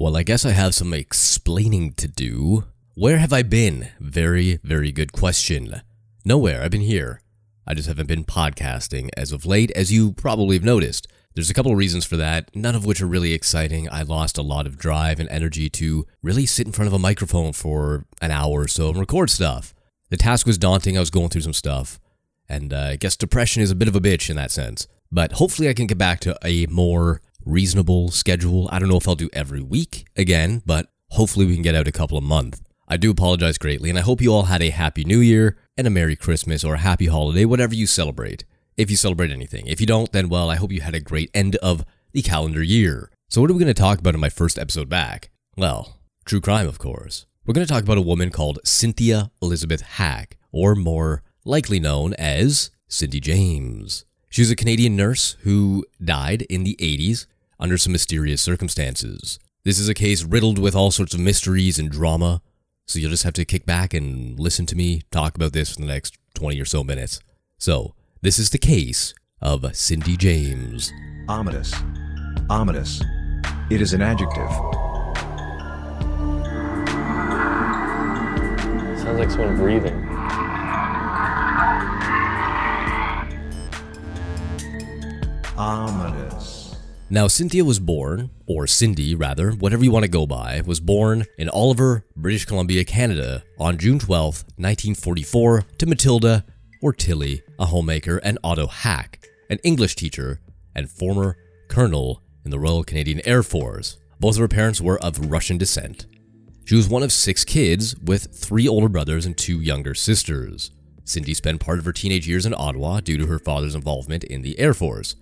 Well, I guess I have some explaining to do. Where have I been? Very, very good question. Nowhere, I've been here. I just haven't been podcasting as of late, as you probably have noticed. There's a couple of reasons for that, none of which are really exciting. I lost a lot of drive and energy to really sit in front of a microphone for an hour or so and record stuff. The task was daunting, I was going through some stuff, and uh, I guess depression is a bit of a bitch in that sense. But hopefully, I can get back to a more reasonable schedule. I don't know if I'll do every week again, but hopefully we can get out a couple a month. I do apologize greatly, and I hope you all had a happy new year and a Merry Christmas or a happy holiday, whatever you celebrate. If you celebrate anything. If you don't, then well, I hope you had a great end of the calendar year. So, what are we going to talk about in my first episode back? Well, true crime, of course. We're going to talk about a woman called Cynthia Elizabeth Hack, or more likely known as Cindy James. She was a Canadian nurse who died in the 80s under some mysterious circumstances. This is a case riddled with all sorts of mysteries and drama, so you'll just have to kick back and listen to me talk about this for the next 20 or so minutes. So, this is the case of Cindy James. Ominous. Ominous. It is an adjective. Sounds like someone breathing. Ominous. Now, Cynthia was born, or Cindy rather, whatever you want to go by, was born in Oliver, British Columbia, Canada on June 12, 1944, to Matilda, or Tilly, a homemaker, and Otto Hack, an English teacher and former colonel in the Royal Canadian Air Force. Both of her parents were of Russian descent. She was one of six kids, with three older brothers and two younger sisters. Cindy spent part of her teenage years in Ottawa due to her father's involvement in the Air Force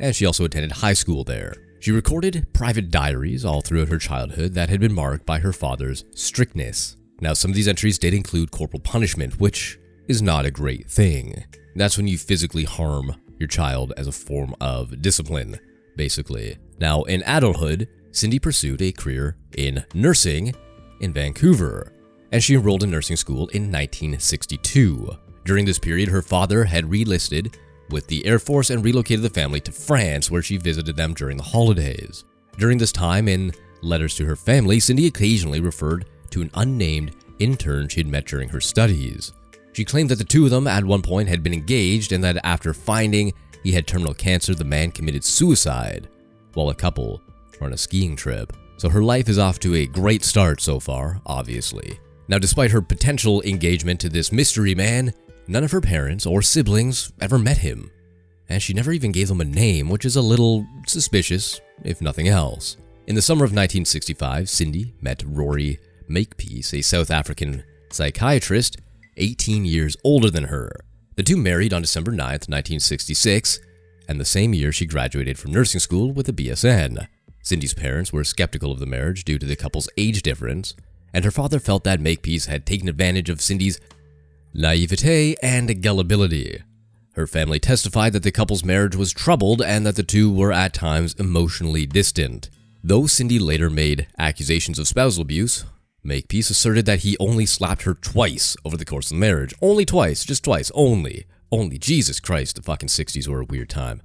and she also attended high school there. She recorded private diaries all throughout her childhood that had been marked by her father's strictness. Now, some of these entries did include corporal punishment, which is not a great thing. That's when you physically harm your child as a form of discipline, basically. Now, in adulthood, Cindy pursued a career in nursing in Vancouver, and she enrolled in nursing school in 1962. During this period, her father had relisted with the Air Force and relocated the family to France, where she visited them during the holidays. During this time, in letters to her family, Cindy occasionally referred to an unnamed intern she had met during her studies. She claimed that the two of them at one point had been engaged and that after finding he had terminal cancer, the man committed suicide while a couple were on a skiing trip. So her life is off to a great start so far, obviously. Now, despite her potential engagement to this mystery man, None of her parents or siblings ever met him, and she never even gave them a name, which is a little suspicious, if nothing else. In the summer of 1965, Cindy met Rory Makepeace, a South African psychiatrist 18 years older than her. The two married on December 9, 1966, and the same year she graduated from nursing school with a BSN. Cindy's parents were skeptical of the marriage due to the couple's age difference, and her father felt that Makepeace had taken advantage of Cindy's naivete, and gullibility. Her family testified that the couple's marriage was troubled and that the two were at times emotionally distant. Though Cindy later made accusations of spousal abuse, Makepeace asserted that he only slapped her twice over the course of the marriage. Only twice, just twice, only. Only. Jesus Christ, the fucking 60s were a weird time.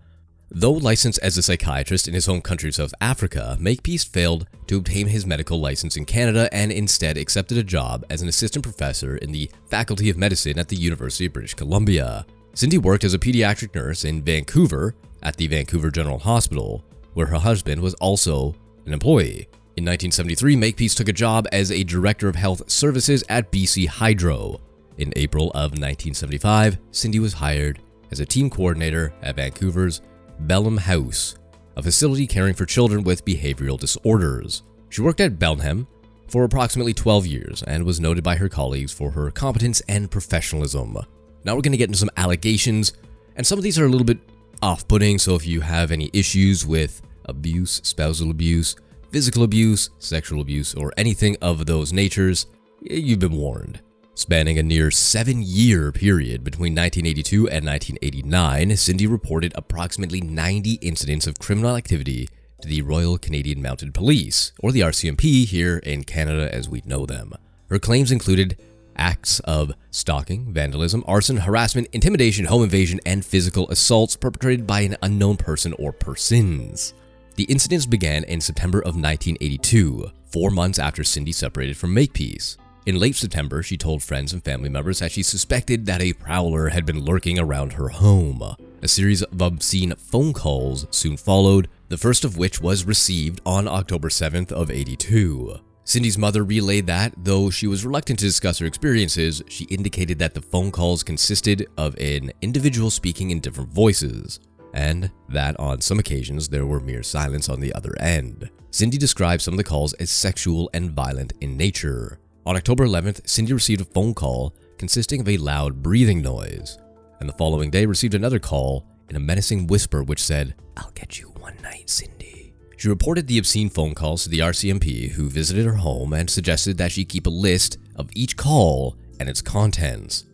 Though licensed as a psychiatrist in his home country of South Africa, Makepeace failed to obtain his medical license in Canada and instead accepted a job as an assistant professor in the Faculty of Medicine at the University of British Columbia. Cindy worked as a pediatric nurse in Vancouver at the Vancouver General Hospital, where her husband was also an employee. In 1973, Makepeace took a job as a director of health services at BC Hydro. In April of 1975, Cindy was hired as a team coordinator at Vancouver's Blenheim House, a facility caring for children with behavioral disorders. She worked at Belém for approximately 12 years and was noted by her colleagues for her competence and professionalism. Now we're going to get into some allegations, and some of these are a little bit off putting, so if you have any issues with abuse, spousal abuse, physical abuse, sexual abuse, or anything of those natures, you've been warned. Spanning a near seven year period between 1982 and 1989, Cindy reported approximately 90 incidents of criminal activity to the Royal Canadian Mounted Police, or the RCMP here in Canada as we know them. Her claims included acts of stalking, vandalism, arson, harassment, intimidation, home invasion, and physical assaults perpetrated by an unknown person or persons. The incidents began in September of 1982, four months after Cindy separated from Makepeace. In late September, she told friends and family members that she suspected that a prowler had been lurking around her home. A series of obscene phone calls soon followed, the first of which was received on October 7th of 82. Cindy's mother relayed that, though she was reluctant to discuss her experiences, she indicated that the phone calls consisted of an individual speaking in different voices, and that on some occasions there were mere silence on the other end. Cindy described some of the calls as sexual and violent in nature. On October 11th, Cindy received a phone call consisting of a loud breathing noise, and the following day received another call in a menacing whisper which said, I'll get you one night, Cindy. She reported the obscene phone calls to the RCMP, who visited her home and suggested that she keep a list of each call and its contents.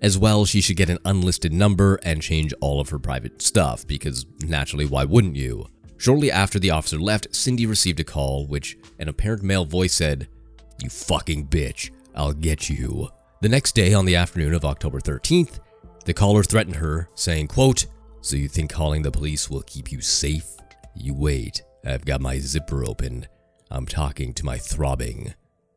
As well, she should get an unlisted number and change all of her private stuff, because naturally, why wouldn't you? Shortly after the officer left, Cindy received a call which an apparent male voice said, You fucking bitch, I'll get you. The next day, on the afternoon of October 13th, the caller threatened her, saying, quote, So you think calling the police will keep you safe? You wait. I've got my zipper open. I'm talking to my throbbing.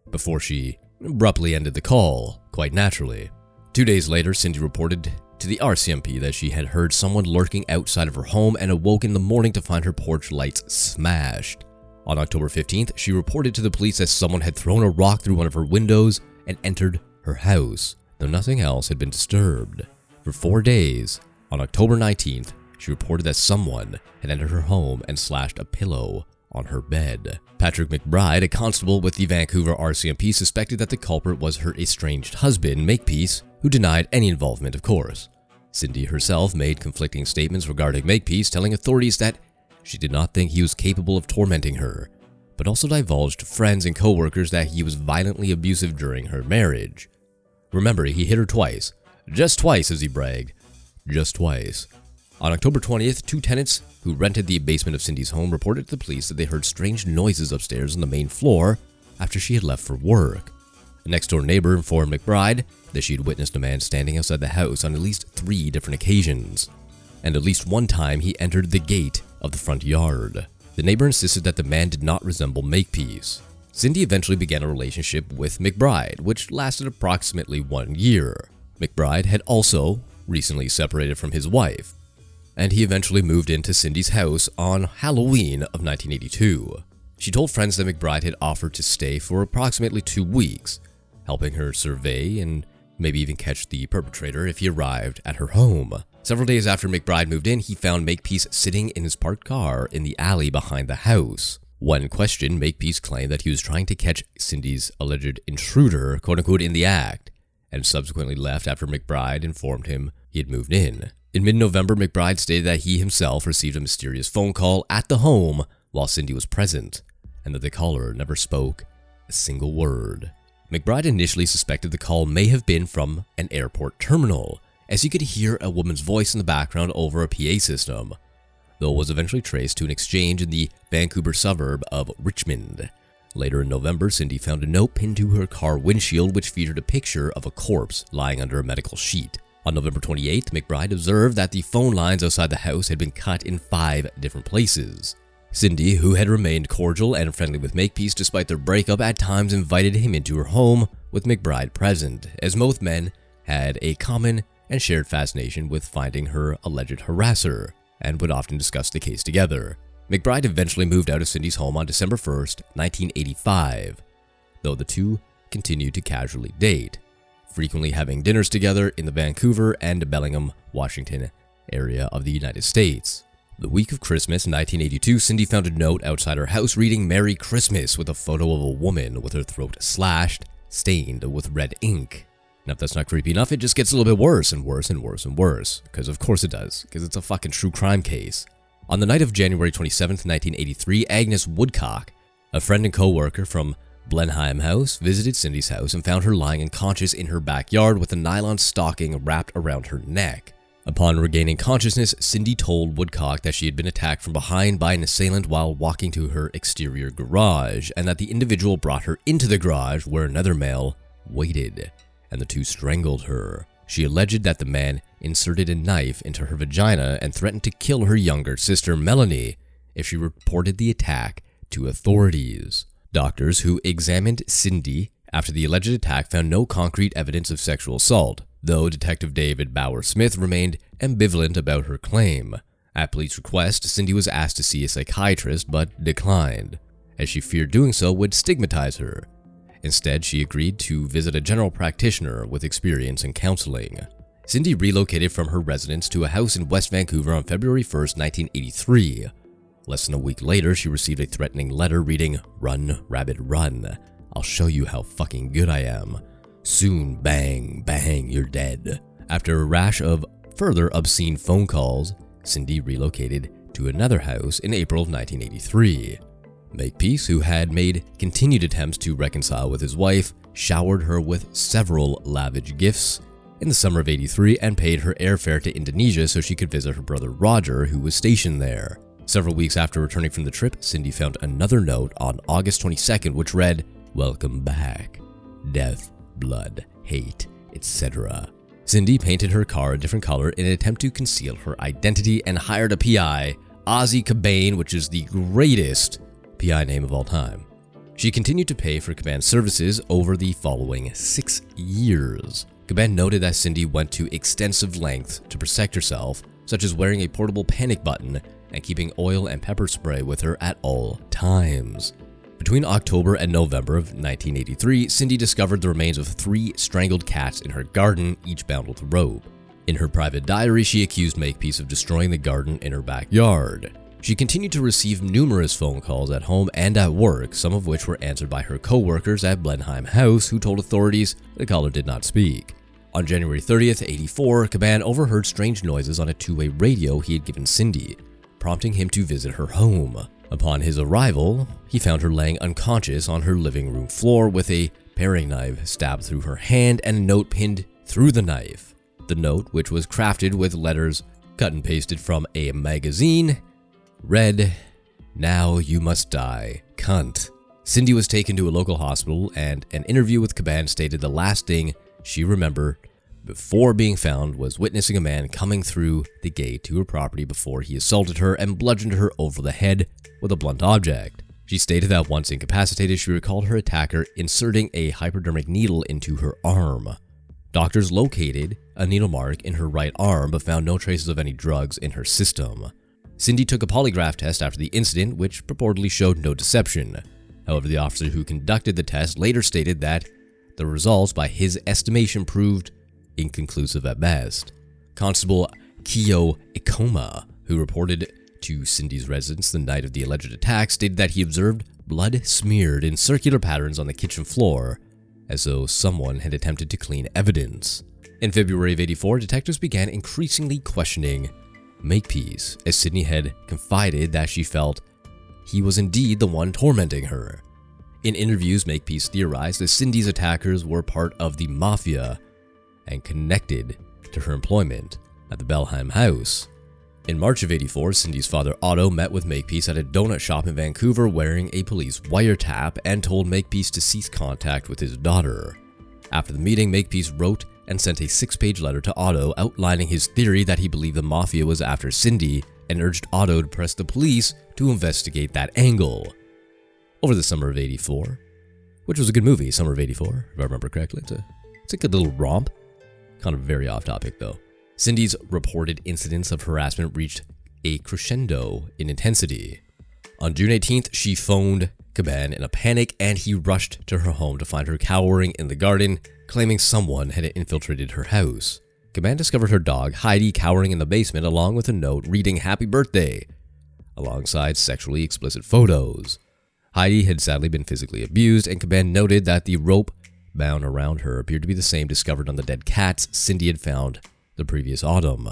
Before she abruptly ended the call, quite naturally. Two days later, Cindy reported to the RCMP that she had heard someone lurking outside of her home and awoke in the morning to find her porch lights smashed. On October 15th, she reported to the police that someone had thrown a rock through one of her windows and entered her house, though nothing else had been disturbed. For four days, on October 19th, she reported that someone had entered her home and slashed a pillow on her bed. Patrick McBride, a constable with the Vancouver RCMP, suspected that the culprit was her estranged husband, Makepeace, who denied any involvement, of course. Cindy herself made conflicting statements regarding Makepeace, telling authorities that she did not think he was capable of tormenting her, but also divulged to friends and coworkers that he was violently abusive during her marriage. Remember, he hit her twice. Just twice, as he bragged. Just twice. On October 20th, two tenants who rented the basement of Cindy's home reported to the police that they heard strange noises upstairs on the main floor after she had left for work. A next door neighbor informed McBride that she had witnessed a man standing outside the house on at least three different occasions, and at least one time he entered the gate of the front yard. The neighbor insisted that the man did not resemble Makepeace. Cindy eventually began a relationship with McBride, which lasted approximately one year. McBride had also recently separated from his wife, and he eventually moved into Cindy's house on Halloween of 1982. She told friends that McBride had offered to stay for approximately two weeks, helping her survey and maybe even catch the perpetrator if he arrived at her home. Several days after McBride moved in, he found Makepeace sitting in his parked car in the alley behind the house. When questioned, Makepeace claimed that he was trying to catch Cindy's alleged intruder, quote unquote, in the act, and subsequently left after McBride informed him he had moved in. In mid November, McBride stated that he himself received a mysterious phone call at the home while Cindy was present, and that the caller never spoke a single word. McBride initially suspected the call may have been from an airport terminal, as he could hear a woman's voice in the background over a PA system, though it was eventually traced to an exchange in the Vancouver suburb of Richmond. Later in November, Cindy found a note pinned to her car windshield which featured a picture of a corpse lying under a medical sheet. On November 28th, McBride observed that the phone lines outside the house had been cut in five different places. Cindy, who had remained cordial and friendly with Makepeace despite their breakup, at times invited him into her home with McBride present, as both men had a common and shared fascination with finding her alleged harasser, and would often discuss the case together. McBride eventually moved out of Cindy's home on December 1st, 1985, though the two continued to casually date frequently having dinners together in the Vancouver and Bellingham, Washington area of the United States. The week of Christmas in 1982, Cindy found a note outside her house reading Merry Christmas with a photo of a woman with her throat slashed, stained with red ink. Now, if that's not creepy enough, it just gets a little bit worse and worse and worse and worse. Because of course it does, because it's a fucking true crime case. On the night of January 27, 1983, Agnes Woodcock, a friend and co worker from Blenheim House visited Cindy's house and found her lying unconscious in her backyard with a nylon stocking wrapped around her neck. Upon regaining consciousness, Cindy told Woodcock that she had been attacked from behind by an assailant while walking to her exterior garage, and that the individual brought her into the garage where another male waited, and the two strangled her. She alleged that the man inserted a knife into her vagina and threatened to kill her younger sister Melanie if she reported the attack to authorities. Doctors who examined Cindy after the alleged attack found no concrete evidence of sexual assault, though Detective David Bauer Smith remained ambivalent about her claim. At police request, Cindy was asked to see a psychiatrist but declined, as she feared doing so would stigmatize her. Instead, she agreed to visit a general practitioner with experience in counseling. Cindy relocated from her residence to a house in West Vancouver on February 1, 1983. Less than a week later, she received a threatening letter reading, Run, rabbit, run. I'll show you how fucking good I am. Soon, bang, bang, you're dead. After a rash of further obscene phone calls, Cindy relocated to another house in April of 1983. Makepeace, who had made continued attempts to reconcile with his wife, showered her with several lavish gifts in the summer of 83 and paid her airfare to Indonesia so she could visit her brother Roger, who was stationed there. Several weeks after returning from the trip, Cindy found another note on August 22nd which read, Welcome back. Death, blood, hate, etc. Cindy painted her car a different color in an attempt to conceal her identity and hired a PI, Ozzy Caban, which is the greatest PI name of all time. She continued to pay for Caban's services over the following six years. Caban noted that Cindy went to extensive lengths to protect herself, such as wearing a portable panic button and keeping oil and pepper spray with her at all times. Between October and November of 1983, Cindy discovered the remains of three strangled cats in her garden, each bound with rope. In her private diary, she accused Makepeace of destroying the garden in her backyard. She continued to receive numerous phone calls at home and at work, some of which were answered by her co-workers at Blenheim House, who told authorities the caller did not speak. On January 30th, 84, Caban overheard strange noises on a two-way radio he had given Cindy, prompting him to visit her home. Upon his arrival, he found her laying unconscious on her living room floor with a paring knife stabbed through her hand and a note pinned through the knife. The note, which was crafted with letters cut and pasted from a magazine, read, Now you must die, cunt. Cindy was taken to a local hospital, and an interview with Caban stated the last thing she remembered before being found was witnessing a man coming through the gate to her property before he assaulted her and bludgeoned her over the head with a blunt object. She stated that once incapacitated, she recalled her attacker inserting a hypodermic needle into her arm. Doctors located a needle mark in her right arm but found no traces of any drugs in her system. Cindy took a polygraph test after the incident, which purportedly showed no deception. However, the officer who conducted the test later stated that the results, by his estimation, proved inconclusive at best. Constable Kyo Ikoma, who reported to Cindy's residence the night of the alleged attack, stated that he observed blood smeared in circular patterns on the kitchen floor, as though someone had attempted to clean evidence. In February of 84, detectives began increasingly questioning Makepeace, as Cindy had confided that she felt he was indeed the one tormenting her. In interviews, Makepeace theorized that Cindy's attackers were part of the mafia and connected to her employment at the Blenheim house. In March of 84, Cindy's father Otto met with Makepeace at a donut shop in Vancouver wearing a police wiretap and told Makepeace to cease contact with his daughter. After the meeting, Makepeace wrote and sent a six page letter to Otto outlining his theory that he believed the mafia was after Cindy and urged Otto to press the police to investigate that angle. Over the summer of 84, which was a good movie, Summer of 84, if I remember correctly. It's a, it's a good little romp. Kind of very off topic though. Cindy's reported incidents of harassment reached a crescendo in intensity. On June 18th, she phoned Caban in a panic and he rushed to her home to find her cowering in the garden, claiming someone had infiltrated her house. Caban discovered her dog, Heidi, cowering in the basement along with a note reading Happy Birthday, alongside sexually explicit photos. Heidi had sadly been physically abused, and Caban noted that the rope bound around her appeared to be the same discovered on the dead cats Cindy had found the previous autumn.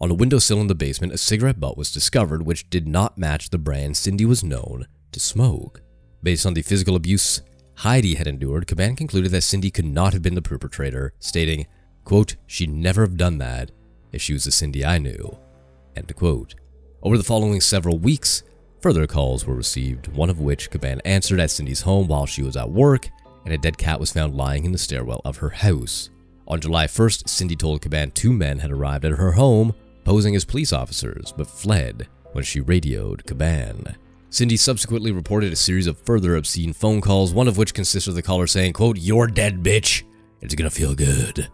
On a windowsill in the basement, a cigarette butt was discovered which did not match the brand Cindy was known to smoke. Based on the physical abuse Heidi had endured, Caban concluded that Cindy could not have been the perpetrator, stating, quote, she'd never have done that if she was the Cindy I knew, end quote. Over the following several weeks, further calls were received, one of which Caban answered at Cindy's home while she was at work, and a dead cat was found lying in the stairwell of her house. On July 1st, Cindy told Caban two men had arrived at her home posing as police officers but fled when she radioed Caban. Cindy subsequently reported a series of further obscene phone calls, one of which consists of the caller saying, quote, You're dead, bitch. It's gonna feel good.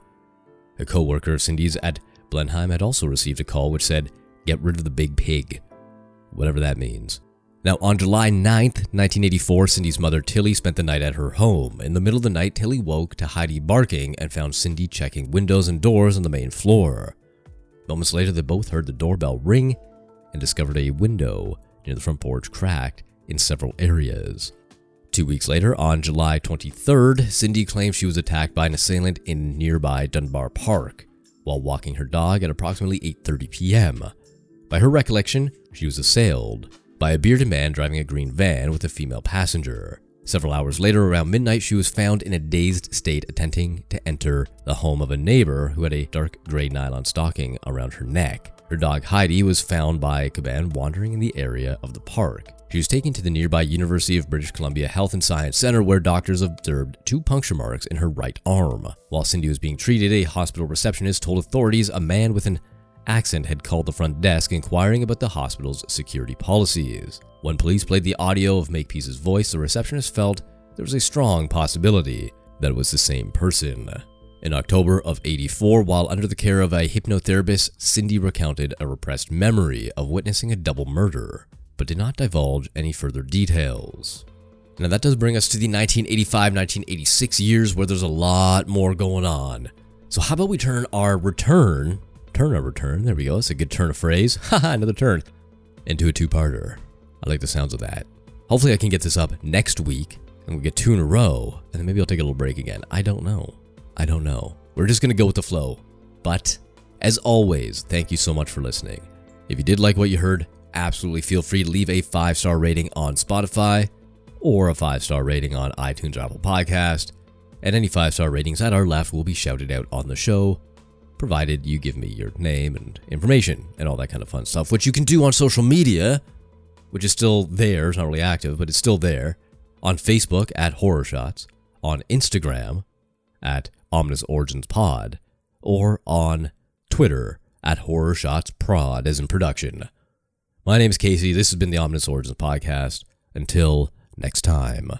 A co-worker of Cindy's at Blenheim had also received a call which said, Get rid of the big pig. Whatever that means. Now, on July 9th, 1984, Cindy's mother Tilly spent the night at her home. In the middle of the night, Tilly woke to Heidi barking and found Cindy checking windows and doors on the main floor. Moments later, they both heard the doorbell ring and discovered a window near the front porch cracked in several areas. Two weeks later, on July 23rd, Cindy claimed she was attacked by an assailant in nearby Dunbar Park while walking her dog at approximately 8:30 p.m. By her recollection, she was assailed by a bearded man driving a green van with a female passenger. Several hours later, around midnight, she was found in a dazed state attempting to enter the home of a neighbor who had a dark gray nylon stocking around her neck. Her dog Heidi was found by Caban wandering in the area of the park. She was taken to the nearby University of British Columbia Health and Science Center where doctors observed two puncture marks in her right arm. While Cindy was being treated, a hospital receptionist told authorities a man with an accent had called the front desk inquiring about the hospital's security policies. When police played the audio of Makepeace's voice, the receptionist felt there was a strong possibility that it was the same person. In October of 84, while under the care of a hypnotherapist, Cindy recounted a repressed memory of witnessing a double murder, but did not divulge any further details. Now, that does bring us to the 1985 1986 years where there's a lot more going on. So, how about we turn our return, turn our return, there we go, that's a good turn of phrase, haha, another turn, into a two parter. I like the sounds of that. Hopefully, I can get this up next week and we get two in a row, and then maybe I'll take a little break again. I don't know. I don't know. We're just going to go with the flow. But as always, thank you so much for listening. If you did like what you heard, absolutely feel free to leave a five star rating on Spotify or a five star rating on iTunes or Apple Podcast. And any five star ratings that are left will be shouted out on the show, provided you give me your name and information and all that kind of fun stuff, which you can do on social media, which is still there. It's not really active, but it's still there. On Facebook at Horror Shots, on Instagram at Ominous Origins Pod, or on Twitter at Horror Shots Prod as in production. My name is Casey. This has been the Ominous Origins Podcast. Until next time.